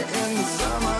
in the summer,